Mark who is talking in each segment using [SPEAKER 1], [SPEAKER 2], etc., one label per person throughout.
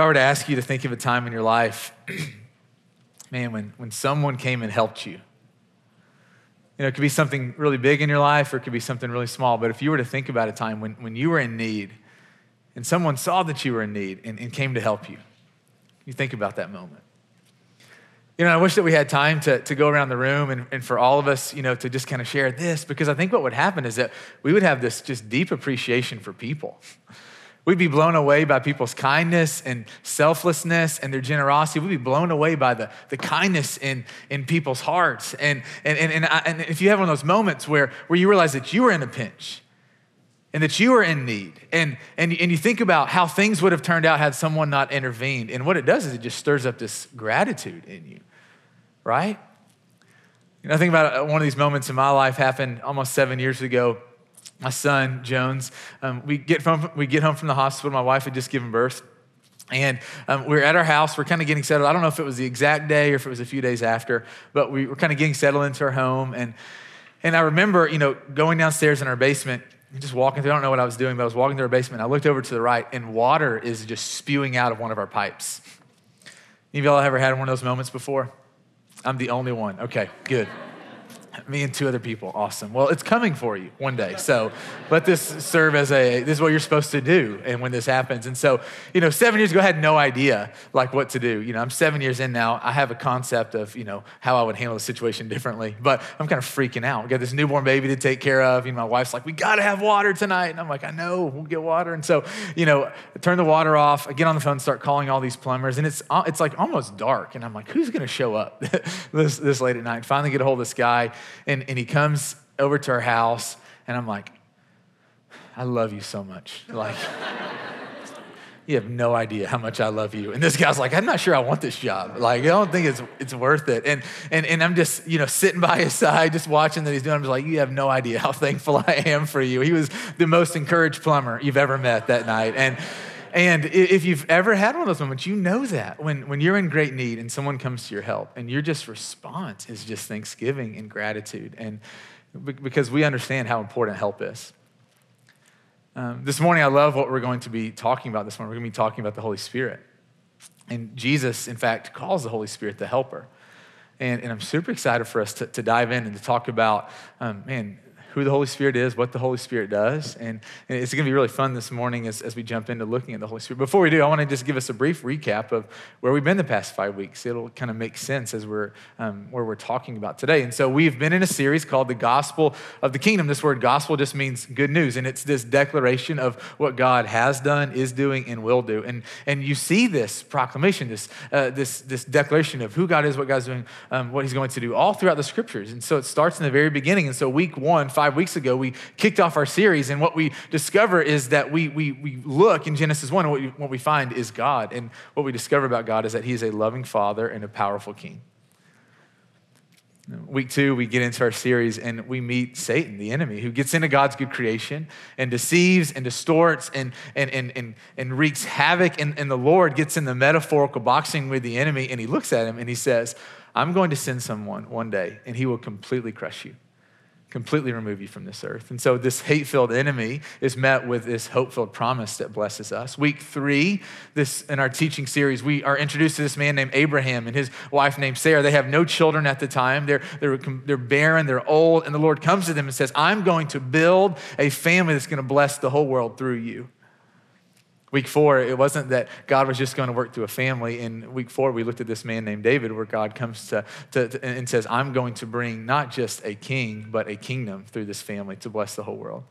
[SPEAKER 1] I were to ask you to think of a time in your life, man, when, when someone came and helped you, you know, it could be something really big in your life or it could be something really small. But if you were to think about a time when, when you were in need and someone saw that you were in need and, and came to help you, you think about that moment. You know, I wish that we had time to, to go around the room and, and for all of us, you know, to just kind of share this because I think what would happen is that we would have this just deep appreciation for people. We'd be blown away by people's kindness and selflessness and their generosity. We'd be blown away by the, the kindness in, in people's hearts. And, and, and, and, I, and if you have one of those moments where, where you realize that you were in a pinch and that you were in need, and, and, and you think about how things would have turned out had someone not intervened, and what it does is it just stirs up this gratitude in you, right? You know, I think about uh, one of these moments in my life happened almost seven years ago my son Jones. Um, we get from we get home from the hospital. My wife had just given birth, and um, we are at our house. We're kind of getting settled. I don't know if it was the exact day or if it was a few days after, but we were kind of getting settled into our home. And and I remember, you know, going downstairs in our basement. Just walking through, I don't know what I was doing, but I was walking through our basement. I looked over to the right, and water is just spewing out of one of our pipes. Any of y'all ever had one of those moments before? I'm the only one. Okay, good. Me and two other people. Awesome. Well, it's coming for you one day. So let this serve as a, this is what you're supposed to do. And when this happens. And so, you know, seven years ago, I had no idea like what to do. You know, I'm seven years in now. I have a concept of, you know, how I would handle the situation differently, but I'm kind of freaking out. We got this newborn baby to take care of. You know, my wife's like, we got to have water tonight. And I'm like, I know, we'll get water. And so, you know, I turn the water off. I get on the phone, start calling all these plumbers. And it's, uh, it's like almost dark. And I'm like, who's going to show up this, this late at night? Finally get a hold of this guy and, and he comes over to our house, and I'm like, I love you so much. Like, you have no idea how much I love you. And this guy's like, I'm not sure I want this job. Like, I don't think it's, it's worth it. And, and, and I'm just, you know, sitting by his side, just watching that he's doing. I'm just like, you have no idea how thankful I am for you. He was the most encouraged plumber you've ever met that night. And, and if you've ever had one of those moments, you know that when, when you're in great need and someone comes to your help and your just response is just thanksgiving and gratitude. And because we understand how important help is. Um, this morning, I love what we're going to be talking about this morning. We're going to be talking about the Holy Spirit. And Jesus, in fact, calls the Holy Spirit the helper. And, and I'm super excited for us to, to dive in and to talk about, um, man, who the Holy Spirit is, what the Holy Spirit does. And, and it's going to be really fun this morning as, as we jump into looking at the Holy Spirit. Before we do, I want to just give us a brief recap of where we've been the past five weeks. It'll kind of make sense as we're um, where we're talking about today. And so we've been in a series called the Gospel of the Kingdom. This word gospel just means good news, and it's this declaration of what God has done, is doing, and will do. And, and you see this proclamation, this, uh, this, this declaration of who God is, what God's doing, um, what He's going to do all throughout the scriptures. And so it starts in the very beginning. And so week one, five weeks ago, we kicked off our series, and what we discover is that we, we, we look in Genesis 1, and what we, what we find is God. And what we discover about God is that He is a loving Father and a powerful King. Week two, we get into our series and we meet Satan, the enemy, who gets into God's good creation and deceives and distorts and, and, and, and, and wreaks havoc. And, and the Lord gets in the metaphorical boxing with the enemy and he looks at him and he says, I'm going to send someone one day and he will completely crush you completely remove you from this earth. And so this hate filled enemy is met with this hope filled promise that blesses us. Week three, this in our teaching series, we are introduced to this man named Abraham and his wife named Sarah. They have no children at the time, they're, they're, they're barren, they're old, and the Lord comes to them and says, I'm going to build a family that's going to bless the whole world through you. Week four, it wasn't that God was just going to work through a family. In week four, we looked at this man named David, where God comes to, to, to, and says, I'm going to bring not just a king, but a kingdom through this family to bless the whole world.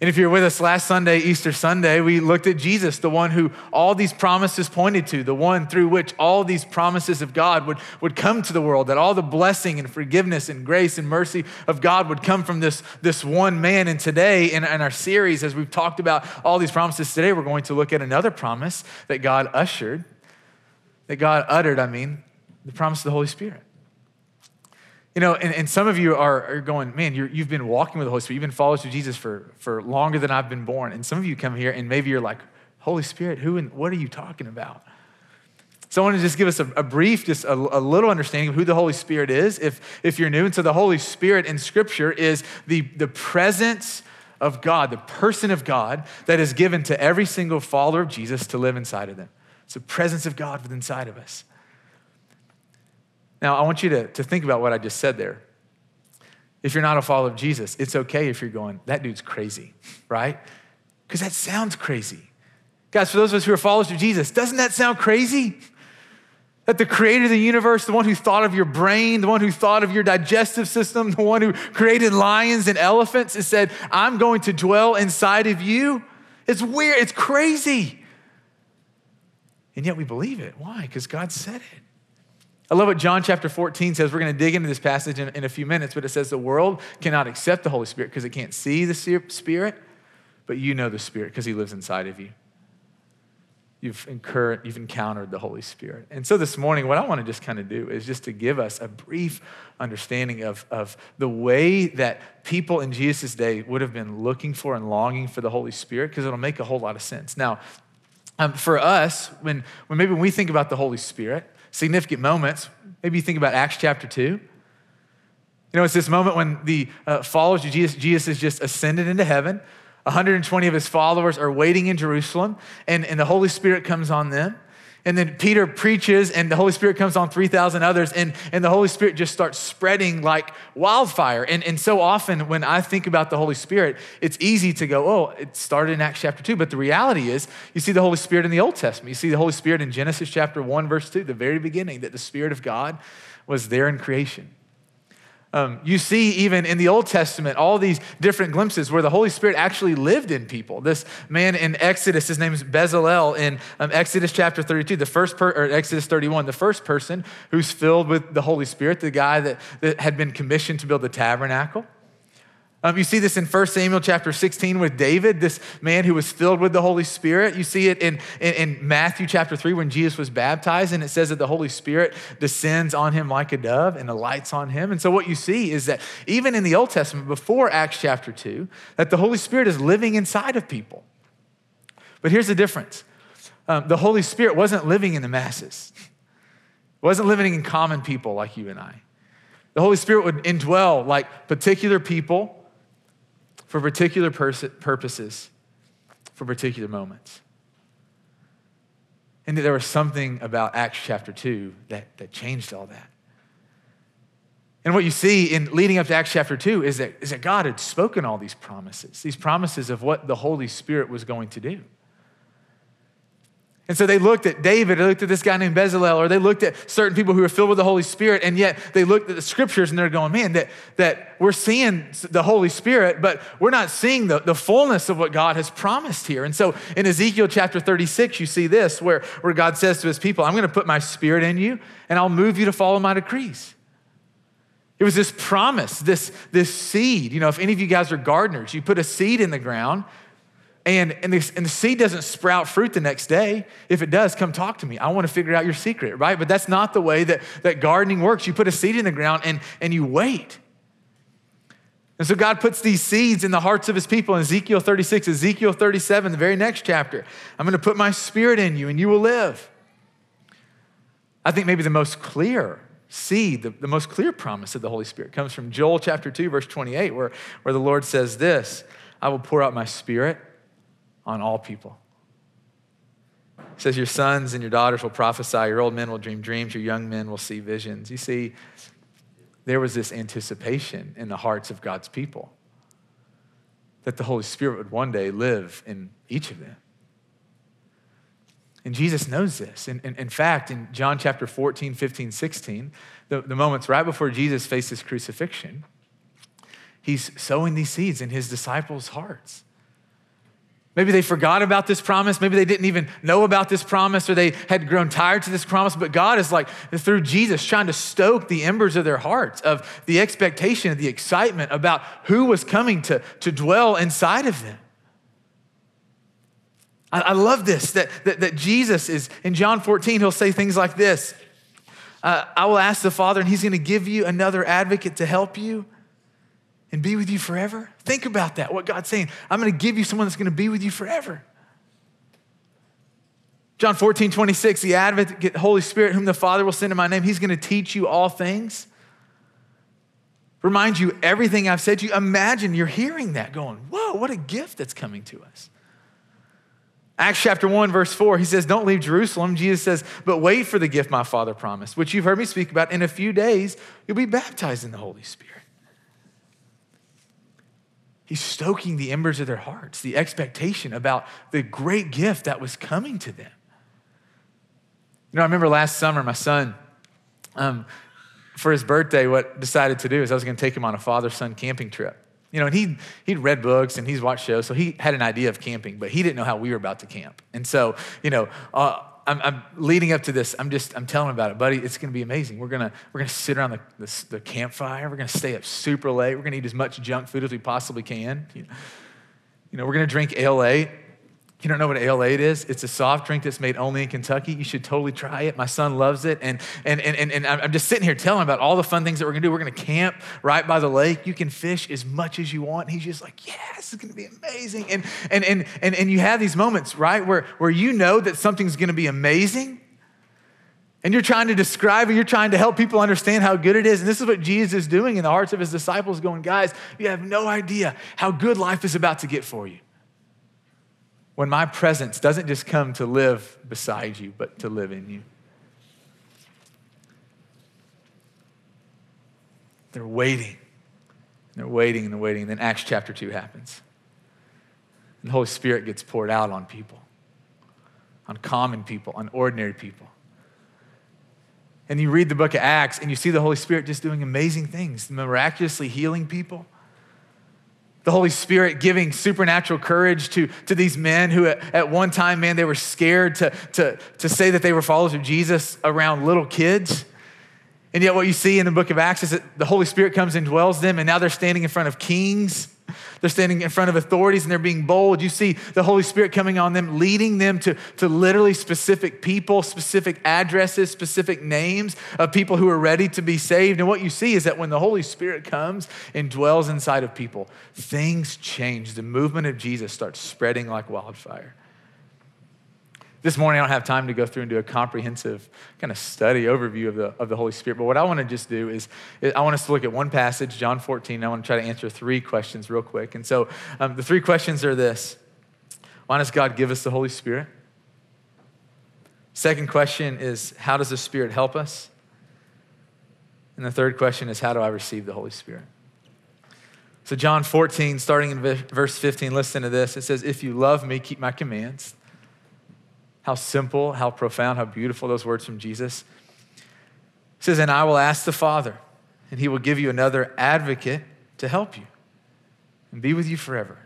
[SPEAKER 1] And if you're with us last Sunday, Easter Sunday, we looked at Jesus, the one who all these promises pointed to, the one through which all these promises of God would, would come to the world, that all the blessing and forgiveness and grace and mercy of God would come from this, this one man. And today, in, in our series, as we've talked about all these promises today, we're going to look at another promise that God ushered, that God uttered, I mean, the promise of the Holy Spirit. You know, and, and some of you are, are going, man, you have been walking with the Holy Spirit. You've been followers of Jesus for, for longer than I've been born. And some of you come here and maybe you're like, Holy Spirit, who and what are you talking about? So I want to just give us a, a brief, just a, a, little understanding of who the Holy Spirit is if, if you're new. And so the Holy Spirit in Scripture is the, the presence of God, the person of God that is given to every single follower of Jesus to live inside of them. It's the presence of God within inside of us. Now, I want you to, to think about what I just said there. If you're not a follower of Jesus, it's okay if you're going, that dude's crazy, right? Because that sounds crazy. Guys, for those of us who are followers of Jesus, doesn't that sound crazy? That the creator of the universe, the one who thought of your brain, the one who thought of your digestive system, the one who created lions and elephants, and said, I'm going to dwell inside of you. It's weird, it's crazy. And yet we believe it. Why? Because God said it. I love what John chapter 14 says. We're going to dig into this passage in, in a few minutes, but it says the world cannot accept the Holy Spirit because it can't see the Spirit, but you know the Spirit because He lives inside of you. You've, incurred, you've encountered the Holy Spirit. And so this morning, what I want to just kind of do is just to give us a brief understanding of, of the way that people in Jesus' day would have been looking for and longing for the Holy Spirit, because it'll make a whole lot of sense. Now, um, for us, when, when maybe when we think about the Holy Spirit, significant moments. Maybe you think about Acts chapter 2. You know, it's this moment when the uh, followers of Jesus, Jesus has just ascended into heaven. 120 of his followers are waiting in Jerusalem, and, and the Holy Spirit comes on them. And then Peter preaches, and the Holy Spirit comes on 3,000 others, and, and the Holy Spirit just starts spreading like wildfire. And, and so often, when I think about the Holy Spirit, it's easy to go, oh, it started in Acts chapter 2. But the reality is, you see the Holy Spirit in the Old Testament. You see the Holy Spirit in Genesis chapter 1, verse 2, the very beginning, that the Spirit of God was there in creation. Um, you see, even in the Old Testament, all these different glimpses where the Holy Spirit actually lived in people. This man in Exodus, his name is Bezalel in um, Exodus chapter 32, the first per, or Exodus 31, the first person who's filled with the Holy Spirit, the guy that, that had been commissioned to build the tabernacle. Um, you see this in 1 Samuel chapter 16 with David, this man who was filled with the Holy Spirit. You see it in, in, in, Matthew chapter 3 when Jesus was baptized, and it says that the Holy Spirit descends on him like a dove and alights on him. And so what you see is that even in the Old Testament, before Acts chapter 2, that the Holy Spirit is living inside of people. But here's the difference um, the Holy Spirit wasn't living in the masses, wasn't living in common people like you and I. The Holy Spirit would indwell like particular people for particular pers- purposes, for particular moments. And that there was something about Acts chapter 2 that, that changed all that. And what you see in leading up to Acts chapter 2 is that, is that God had spoken all these promises, these promises of what the Holy Spirit was going to do. And so they looked at David, they looked at this guy named Bezalel, or they looked at certain people who were filled with the Holy Spirit, and yet they looked at the scriptures and they're going, man, that, that we're seeing the Holy Spirit, but we're not seeing the, the fullness of what God has promised here. And so in Ezekiel chapter 36, you see this, where, where God says to his people, I'm going to put my spirit in you, and I'll move you to follow my decrees. It was this promise, this, this seed. You know, if any of you guys are gardeners, you put a seed in the ground, and, and, the, and the seed doesn't sprout fruit the next day. If it does, come talk to me. I want to figure out your secret, right? But that's not the way that, that gardening works. You put a seed in the ground and, and you wait. And so God puts these seeds in the hearts of his people in Ezekiel 36, Ezekiel 37, the very next chapter. I'm going to put my spirit in you and you will live. I think maybe the most clear seed, the, the most clear promise of the Holy Spirit comes from Joel chapter 2, verse 28, where, where the Lord says this I will pour out my spirit on all people. It says, Your sons and your daughters will prophesy, your old men will dream dreams, your young men will see visions. You see, there was this anticipation in the hearts of God's people that the Holy Spirit would one day live in each of them. And Jesus knows this. In, in, in, fact, in John chapter 14, 15, 16, the, the moments right before Jesus faces crucifixion, he's sowing these seeds in his disciples' hearts. Maybe they forgot about this promise. Maybe they didn't even know about this promise or they had grown tired to this promise. But God is like, through Jesus, trying to stoke the embers of their hearts, of the expectation, of the excitement about who was coming to, to dwell inside of them. I, I love this that, that, that, Jesus is, in John 14, he'll say things like this uh, I will ask the Father, and he's going to give you another advocate to help you and be with you forever? Think about that, what God's saying. I'm going to give you someone that's going to be with you forever. John 14, 26, the advocate, Holy Spirit, whom the Father will send in my name, he's going to teach you all things. Remind you everything I've said to you. Imagine you're hearing that going, whoa, what a gift that's coming to us. Acts chapter 1, verse 4, he says, Don't leave Jerusalem. Jesus says, But wait for the gift my Father promised, which you've heard me speak about. In a few days, you'll be baptized in the Holy Spirit. He's stoking the embers of their hearts, the expectation about the great gift that was coming to them. You know, I remember last summer, my son, um, for his birthday, what decided to do is I was going to take him on a father son camping trip. You know, and he'd, he'd read books and he's watched shows, so he had an idea of camping, but he didn't know how we were about to camp. And so, you know, uh, I'm, I'm, leading up to this. I'm just, I'm telling about it, buddy. It's going to be amazing. We're going to, we're going to sit around the, the, the campfire. We're going to stay up super late. We're going to eat as much junk food as we possibly can. You know, you know we're going to drink ale you don't know what Ale 8 is? It's a soft drink that's made only in Kentucky. You should totally try it. My son loves it. And, and, and, and, and I'm just sitting here telling him about all the fun things that we're going to do. We're going to camp right by the lake. You can fish as much as you want. And he's just like, this is going to be amazing. And, and, and, and, and you have these moments, right, where, where you know that something's going to be amazing. And you're trying to describe it, you're trying to help people understand how good it is. And this is what Jesus is doing in the hearts of his disciples, going, guys, you have no idea how good life is about to get for you when my presence doesn't just come to live beside you, but to live in you. They're waiting. They're waiting and they're waiting. And then Acts chapter 2 happens. And the Holy Spirit gets poured out on people, on common people, on ordinary people. And you read the book of Acts and you see the Holy Spirit just doing amazing things, miraculously healing people the Holy Spirit giving supernatural courage to, to these men who, at, at one time, man, they were scared to, to, to say that they were followers of Jesus around little kids. And yet, what you see in the book of Acts is that the Holy Spirit comes and dwells them, and now they're standing in front of kings they're standing in front of authorities and they're being bold. You see the Holy Spirit coming on them, leading them to, to literally specific people, specific addresses, specific names of people who are ready to be saved. And what you see is that when the Holy Spirit comes and dwells inside of people, things change. The movement of Jesus starts spreading like wildfire. This morning, I don't have time to go through and do a comprehensive kind of study overview of the, of the Holy Spirit. But what I want to just do is, I want us to look at one passage, John 14. I want to try to answer three questions real quick. And so um, the three questions are this Why does God give us the Holy Spirit? Second question is, How does the Spirit help us? And the third question is, How do I receive the Holy Spirit? So, John 14, starting in verse 15, listen to this. It says, If you love me, keep my commands. How simple, how profound, how beautiful those words from Jesus. Says, And I will ask the Father, and he will give you another advocate to help you and be with you forever.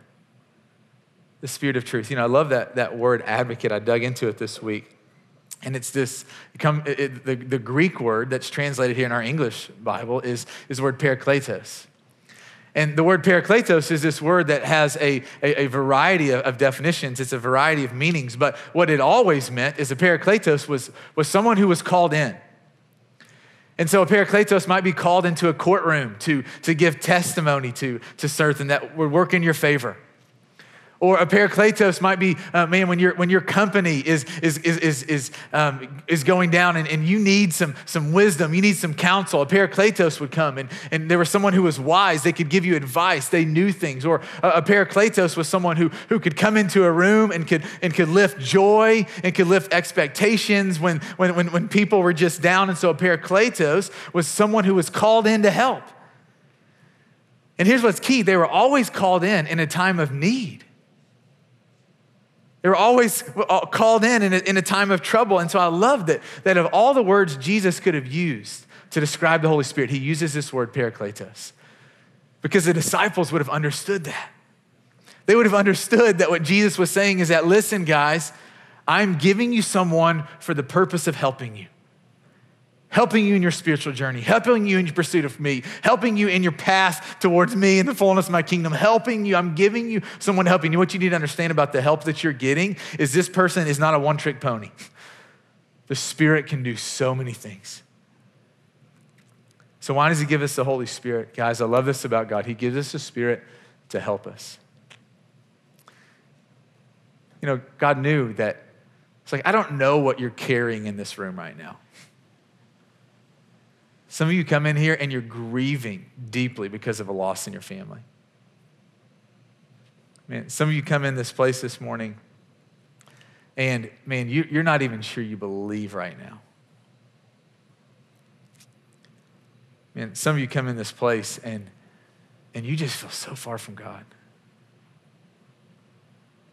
[SPEAKER 1] The Spirit of truth. You know, I love that, that word advocate. I dug into it this week. And it's this, come, it, the, the Greek word that's translated here in our English Bible is, is the word parakletos. And the word parakletos is this word that has a, a, a variety of, of, definitions, it's a variety of meanings. But what it always meant is a parakletos was, was someone who was called in. And so a parakletos might be called into a courtroom to, to give testimony to, to certain that would work in your favor. Or a parakletos might be, uh, man, when, your when your company is, is, is, is, is, um, is going down and, and you need some, some wisdom, you need some counsel, a parakletos would come and, and there was someone who was wise. They could give you advice, they knew things. Or a, a parakletos was someone who, who could come into a room and could, and could lift joy and could lift expectations when, when, when, when people were just down. And so a parakletos was someone who was called in to help. And here's what's key they were always called in in a time of need. They were always uh, called in in a, in a time of trouble. And so I love that, that of all the words Jesus could have used to describe the Holy Spirit, he uses this word parakletos because the disciples would have understood that. They would have understood that what Jesus was saying is that, listen, guys, I'm giving you someone for the purpose of helping you helping you in your spiritual journey, helping you in your pursuit of me, helping you in your path towards me and the fullness of my kingdom, helping you. I'm giving you someone helping you. What you need to understand about the help that you're getting is this person is not a one trick pony. The Spirit can do so many things. So, why does He give us the Holy Spirit? Guys, I love this about God. He gives us the Spirit to help us. You know, God knew that it's like, I don't know what you're carrying in this room right now. Some of you come in here and you're grieving deeply because of a loss in your family. Man, some of you come in this place this morning And man, you, you're not even sure you believe right now. Man, some of you come in this place and, and you just feel so far from God.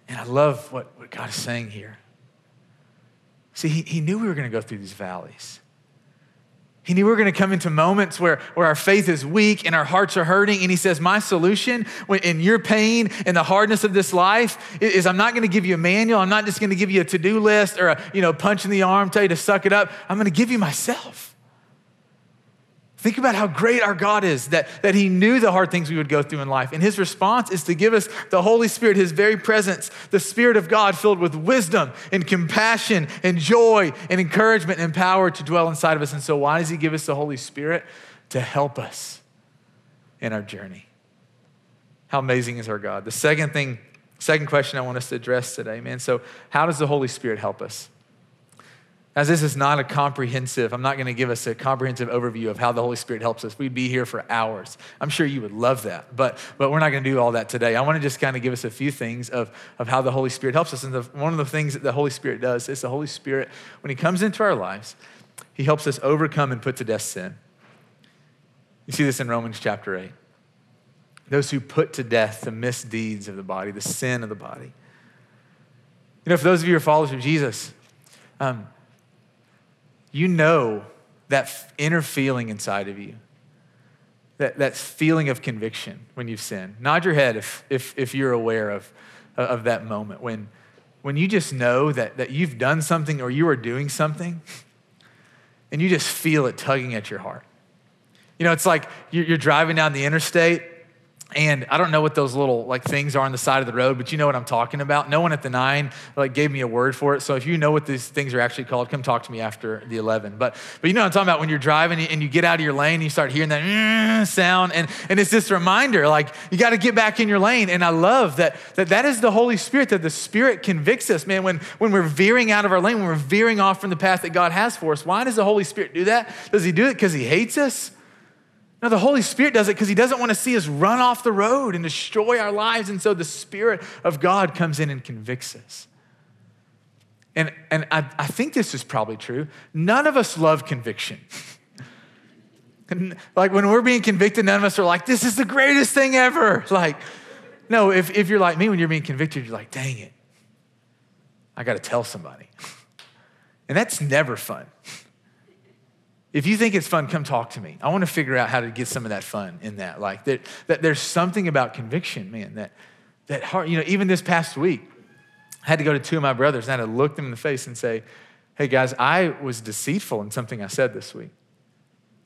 [SPEAKER 1] And I love what, what God is saying here. See, he, he knew we were going to go through these valleys. He knew we were going to come into moments where, where our faith is weak and our hearts are hurting. And he says, My solution in your pain and the hardness of this life is I'm not going to give you a manual. I'm not just going to give you a to do list or a you know, punch in the arm, tell you to suck it up. I'm going to give you myself. Think about how great our God is, that, that He knew the hard things we would go through in life. And His response is to give us the Holy Spirit, His very presence, the Spirit of God filled with wisdom and compassion and joy and encouragement and power to dwell inside of us. And so, why does He give us the Holy Spirit? To help us in our journey. How amazing is our God? The second thing, second question I want us to address today, man. So, how does the Holy Spirit help us? As this is not a comprehensive, I'm not going to give us a comprehensive overview of how the Holy Spirit helps us. We'd be here for hours. I'm sure you would love that, but, but we're not going to do all that today. I want to just kind of give us a few things of, of how the Holy Spirit helps us. And the, one of the things that the Holy Spirit does is the Holy Spirit, when He comes into our lives, He helps us overcome and put to death sin. You see this in Romans chapter 8. Those who put to death the misdeeds of the body, the sin of the body. You know, for those of you who are followers of Jesus, um, you know that inner feeling inside of you, that, that feeling of conviction when you've sinned. Nod your head if, if, if you're aware of, of that moment when, when you just know that, that you've done something or you are doing something and you just feel it tugging at your heart. You know, it's like you're driving down the interstate and I don't know what those little like things are on the side of the road, but you know what I'm talking about. No one at the nine like gave me a word for it. So if you know what these things are actually called, come talk to me after the 11. But but you know what I'm talking about when you're driving and you get out of your lane, and you start hearing that mm, sound, and and it's this reminder like you got to get back in your lane. And I love that that that is the Holy Spirit that the Spirit convicts us, man. When when we're veering out of our lane, when we're veering off from the path that God has for us, why does the Holy Spirit do that? Does He do it because He hates us? No, the Holy Spirit does it because He doesn't want to see us run off the road and destroy our lives. And so the Spirit of God comes in and convicts us. And, and I, I think this is probably true. None of us love conviction. like when we're being convicted, none of us are like, this is the greatest thing ever. Like, no, if, if you're like me, when you're being convicted, you're like, dang it, I got to tell somebody. And that's never fun. If you think it's fun, come talk to me. I want to figure out how to get some of that fun in that. Like that, that there's something about conviction, man, that that heart, you know, even this past week, I had to go to two of my brothers and I had to look them in the face and say, Hey guys, I was deceitful in something I said this week.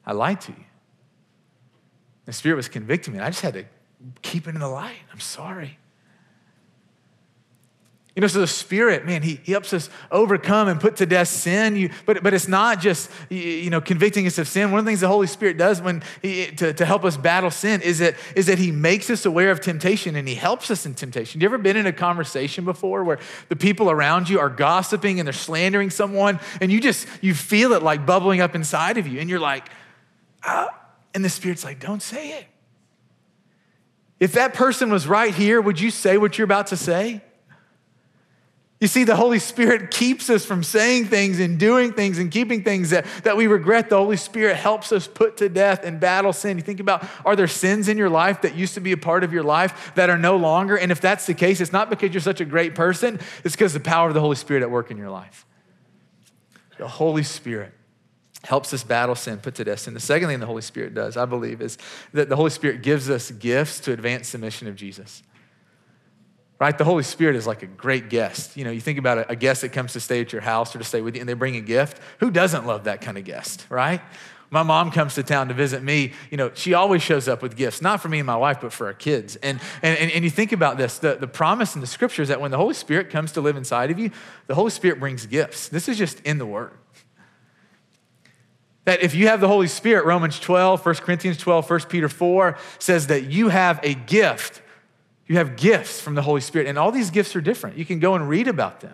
[SPEAKER 1] I lied to you. The Spirit was convicting me. and I just had to keep it in the light. I'm sorry. You know, so the Spirit, man, he, he helps us overcome and put to death sin. You, but, but it's not just, you know, convicting us of sin. One of the things the Holy Spirit does when he, to, to help us battle sin is that, is that he makes us aware of temptation and he helps us in temptation. You ever been in a conversation before where the people around you are gossiping and they're slandering someone and you just, you feel it like bubbling up inside of you and you're like, ah, and the Spirit's like, don't say it. If that person was right here, would you say what you're about to say? You see, the Holy Spirit keeps us from saying things and doing things and keeping things that, that we regret. The Holy Spirit helps us put to death and battle sin. You think about are there sins in your life that used to be a part of your life that are no longer? And if that's the case, it's not because you're such a great person, it's because the power of the Holy Spirit at work in your life. The Holy Spirit helps us battle sin, put to death sin. The second thing the Holy Spirit does, I believe, is that the Holy Spirit gives us gifts to advance the mission of Jesus right? The Holy Spirit is like a great guest. You know, you think about a, guest that comes to stay at your house or to stay with you and they bring a gift. Who doesn't love that kind of guest, right? My mom comes to town to visit me. You know, she always shows up with gifts, not for me and my wife, but for our kids. And, and, and you think about this the, the promise in the scriptures that when the Holy Spirit comes to live inside of you, the Holy Spirit brings gifts. This is just in the Word. That if you have the Holy Spirit, Romans 12, 1 Corinthians 12, 1 Peter 4 says that you have a gift you have gifts from the Holy Spirit, and all these gifts are different. You can go and read about them.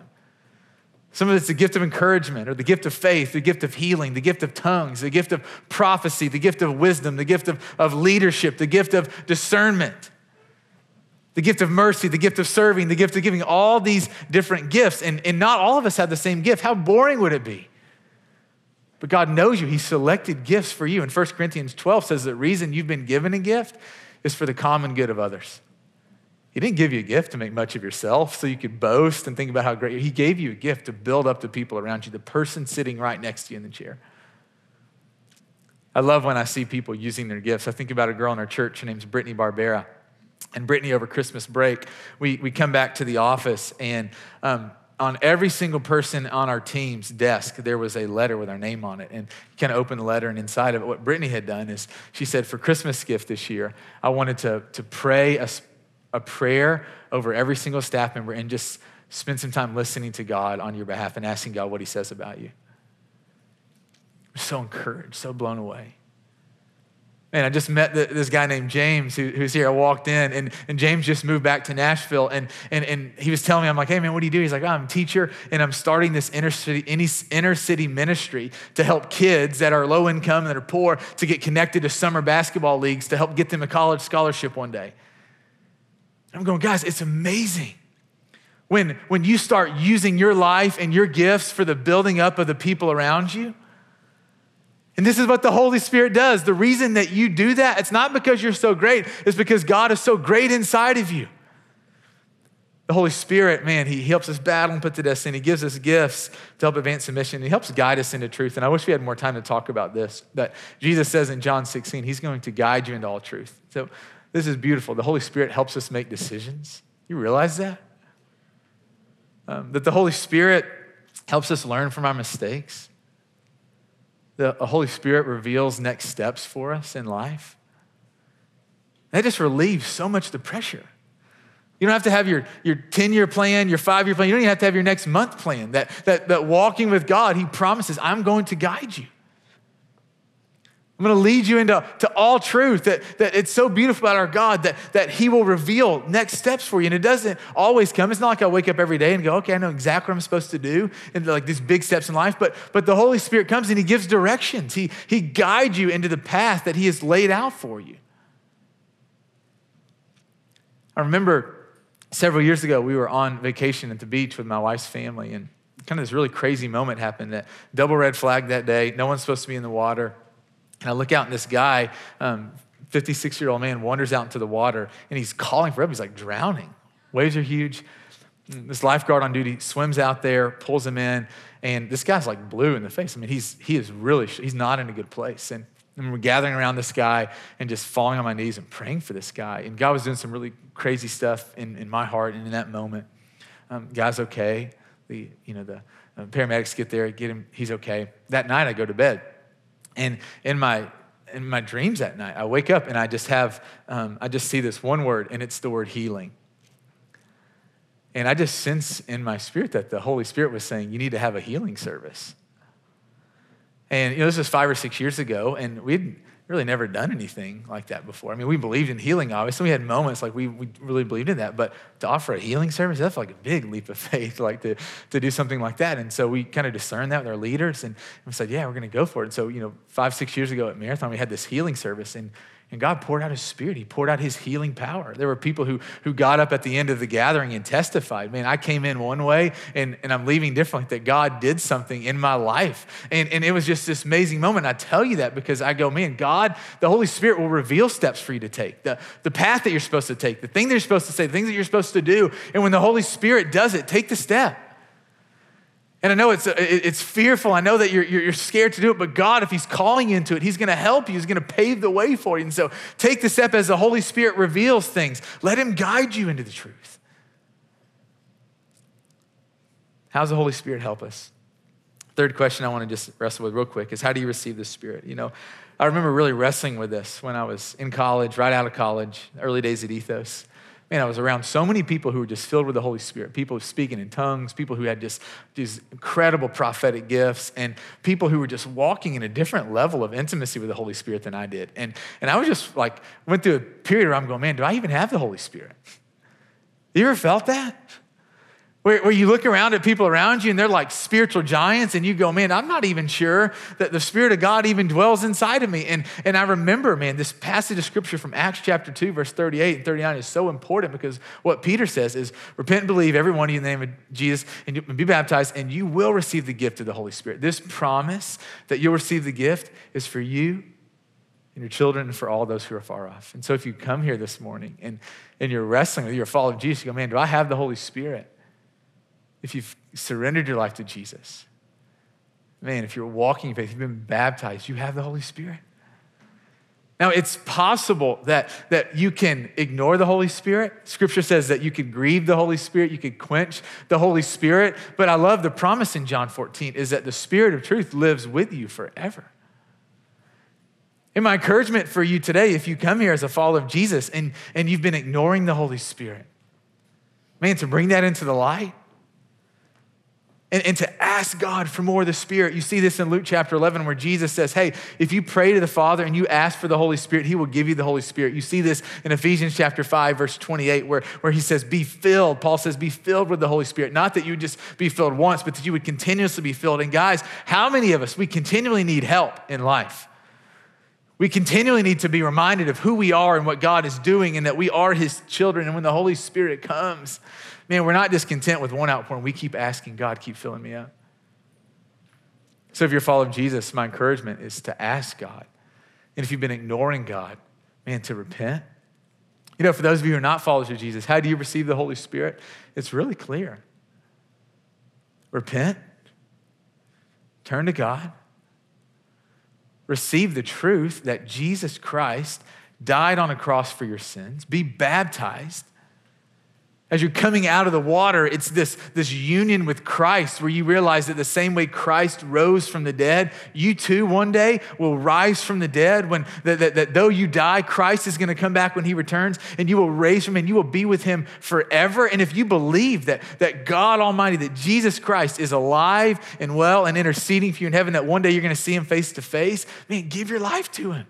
[SPEAKER 1] Some of it's the gift of encouragement, or the gift of faith, the gift of healing, the gift of tongues, the gift of prophecy, the gift of wisdom, the gift of, of leadership, the gift of discernment. the gift of mercy, the gift of serving, the gift of giving, all these different gifts. And, and not all of us have the same gift. How boring would it be? But God knows you. He selected gifts for you. And 1 Corinthians 12 says the reason you've been given a gift is for the common good of others. He didn't give you a gift to make much of yourself so you could boast and think about how great. He gave you a gift to build up the people around you, the person sitting right next to you in the chair. I love when I see people using their gifts. I think about a girl in our church. Her name's Brittany Barbera. And Brittany, over Christmas break, we, we come back to the office, and um, on every single person on our team's desk, there was a letter with our name on it. And you kind of open the letter, and inside of it, what Brittany had done is she said, For Christmas gift this year, I wanted to, to pray a, a prayer over every single staff member and just spend some time listening to God on your behalf and asking God what He says about you. I'm so encouraged, so blown away. And I just met this guy named James who, who's here. I walked in, and, and James just moved back to Nashville. And, and, and he was telling me, I'm like, hey, man, what do you do? He's like, oh, I'm a teacher, and I'm starting this inner city, inner city ministry to help kids that are low income, that are poor, to get connected to summer basketball leagues to help get them a college scholarship one day. I'm going, guys, it's amazing. When, when you start using your life and your gifts for the building up of the people around you, and this is what the Holy Spirit does. The reason that you do that, it's not because you're so great, it's because God is so great inside of you. The Holy Spirit, man, He helps us battle and put to death sin. He gives us gifts to help advance the mission. He helps guide us into truth. And I wish we had more time to talk about this. But Jesus says in John 16, He's going to guide you into all truth. So this is beautiful. The Holy Spirit helps us make decisions. You realize that? Um, that the Holy Spirit helps us learn from our mistakes the Holy Spirit reveals next steps for us in life, that just relieves so much the pressure. You don't have to have your, your 10 year plan, your five year plan. You don't even have to have your next month plan. That, that, that walking with God, He promises, I'm going to guide you. I'm going to lead you into to all truth. That, that it's so beautiful about our God that, that He will reveal next steps for you. And it doesn't always come. It's not like I wake up every day and go, okay, I know exactly what I'm supposed to do, and like these big steps in life. But, but the Holy Spirit comes and He gives directions. He, he guides you into the path that He has laid out for you. I remember several years ago, we were on vacation at the beach with my wife's family, and kind of this really crazy moment happened that double red flag that day. No one's supposed to be in the water. And I look out, and this guy, 56 um, year old man, wanders out into the water and he's calling for help. He's like drowning. Waves are huge. This lifeguard on duty swims out there, pulls him in, and this guy's like blue in the face. I mean, he's, he is really, he's not in a good place. And, and we're gathering around this guy and just falling on my knees and praying for this guy. And God was doing some really crazy stuff in, in my heart and in that moment. Um, guy's okay. The, you know, the uh, paramedics get there, get him, he's okay. That night I go to bed. And in my in my dreams that night, I wake up and I just have um, I just see this one word, and it's the word healing. And I just sense in my spirit that the Holy Spirit was saying, "You need to have a healing service." And you know, this was five or six years ago, and we'd really never done anything like that before. I mean, we believed in healing, obviously. We had moments like we, we really believed in that, but to offer a healing service, that's like a big leap of faith, like to, to do something like that. And so we kind of discerned that with our leaders and we said, yeah, we're going to go for it. And so, you know, five, six years ago at Marathon, we had this healing service and and God poured out his spirit. He poured out his healing power. There were people who, who got up at the end of the gathering and testified, man, I came in one way and, and I'm leaving differently, that God did something in my life. And, and it was just this amazing moment. I tell you that because I go, man, God, the Holy Spirit will reveal steps for you to take, the, the path that you're supposed to take, the thing that you're supposed to say, the things that you're supposed to do. And when the Holy Spirit does it, take the step. And I know it's, uh, it's fearful. I know that you're, you're scared to do it, but God, if He's calling you into it, He's going to help you. He's going to pave the way for you. And so take the step as the Holy Spirit reveals things. Let Him guide you into the truth. How does the Holy Spirit help us? Third question I want to just wrestle with real quick is how do you receive the Spirit? You know, I remember really wrestling with this when I was in college, right out of college, early days at Ethos man, I was around so many people who were just filled with the Holy Spirit, people speaking in tongues, people who had just these incredible prophetic gifts, and people who were just walking in a different level of intimacy with the Holy Spirit than I did. And, and I was just like, went through a period where I'm going, man, do I even have the Holy Spirit? You ever felt that? Where, where you look around at people around you and they're like spiritual giants, and you go, man, I'm not even sure that the Spirit of God even dwells inside of me. And, and I remember, man, this passage of scripture from Acts chapter 2, verse 38 and 39 is so important because what Peter says is repent and believe, every one of you in the name of Jesus, and be baptized, and you will receive the gift of the Holy Spirit. This promise that you'll receive the gift is for you and your children and for all those who are far off. And so if you come here this morning and, and you're wrestling with, you're following Jesus, you go, man, do I have the Holy Spirit? If you've surrendered your life to Jesus, man, if you're walking in faith, you've been baptized, you have the Holy Spirit. Now, it's possible that, that you can ignore the Holy Spirit. Scripture says that you could grieve the Holy Spirit, you could quench the Holy Spirit. But I love the promise in John 14 is that the Spirit of truth lives with you forever. And my encouragement for you today, if you come here as a follower of Jesus and, and you've been ignoring the Holy Spirit, man, to bring that into the light, and, and to ask God for more of the Spirit. You see this in Luke chapter 11 where Jesus says, Hey, if you pray to the Father and you ask for the Holy Spirit, He will give you the Holy Spirit. You see this in Ephesians chapter 5, verse 28, where, where He says, Be filled. Paul says, Be filled with the Holy Spirit. Not that you would just be filled once, but that you would continuously be filled. And guys, how many of us, we continually need help in life? We continually need to be reminded of who we are and what God is doing and that we are His children. And when the Holy Spirit comes, man, we're not just content with one outpouring. We keep asking God, keep filling me up. So if you're following Jesus, my encouragement is to ask God. And if you've been ignoring God, man, to repent. You know, for those of you who are not followers of Jesus, how do you receive the Holy Spirit? It's really clear. Repent, turn to God, receive the truth that Jesus Christ died on a cross for your sins, be baptized. As you're coming out of the water, it's this, this union with Christ where you realize that the same way Christ rose from the dead, you too one day will rise from the dead. When that, that, that though you die, Christ is going to come back when he returns and you will raise him and you will be with him forever. And if you believe that, that God Almighty, that Jesus Christ is alive and well and interceding for you in heaven, that one day you're going to see him face to face, man, give your life to him.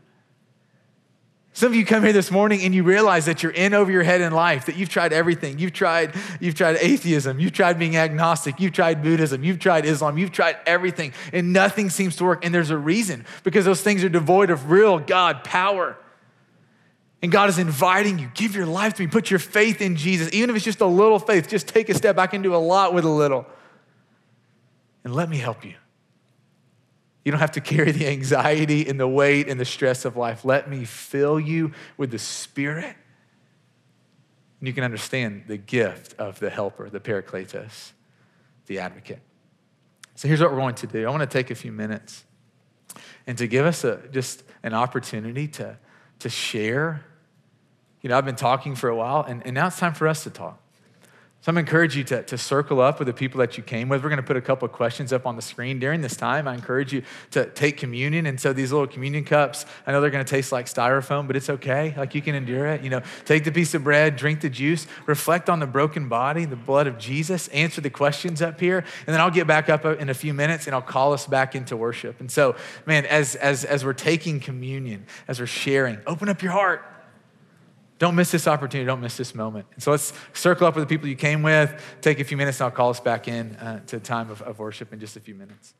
[SPEAKER 1] Some of you come here this morning and you realize that you're in over your head in life, that you've tried everything. You've tried, you've tried atheism, you've tried being agnostic, you've tried Buddhism, you've tried Islam, you've tried everything, and nothing seems to work. And there's a reason because those things are devoid of real God power. And God is inviting you, give your life to me, put your faith in Jesus. Even if it's just a little faith, just take a step. I can do a lot with a little. And let me help you. You don't have to carry the anxiety and the weight and the stress of life. Let me fill you with the Spirit. And you can understand the gift of the helper, the Parakletos, the advocate. So here's what we're going to do I want to take a few minutes and to give us a, just an opportunity to, to share. You know, I've been talking for a while, and, and now it's time for us to talk. So I'm encourage you to, to circle up with the people that you came with. We're going to put a couple of questions up on the screen during this time. I encourage you to take communion. And so these little communion cups, I know they're going to taste like styrofoam, but it's okay. Like you can endure it. You know, take the piece of bread, drink the juice, reflect on the broken body, the blood of Jesus, answer the questions up here, and then I'll get back up uh, in a few minutes and I'll call us back into worship. And so, man, as as as we're taking communion, as we're sharing, open up your heart. Don't miss this opportunity. Don't miss this moment. And so let's circle up with the people you came with, take a few minutes, and I'll call us back in uh, to time of, of worship in just a few minutes.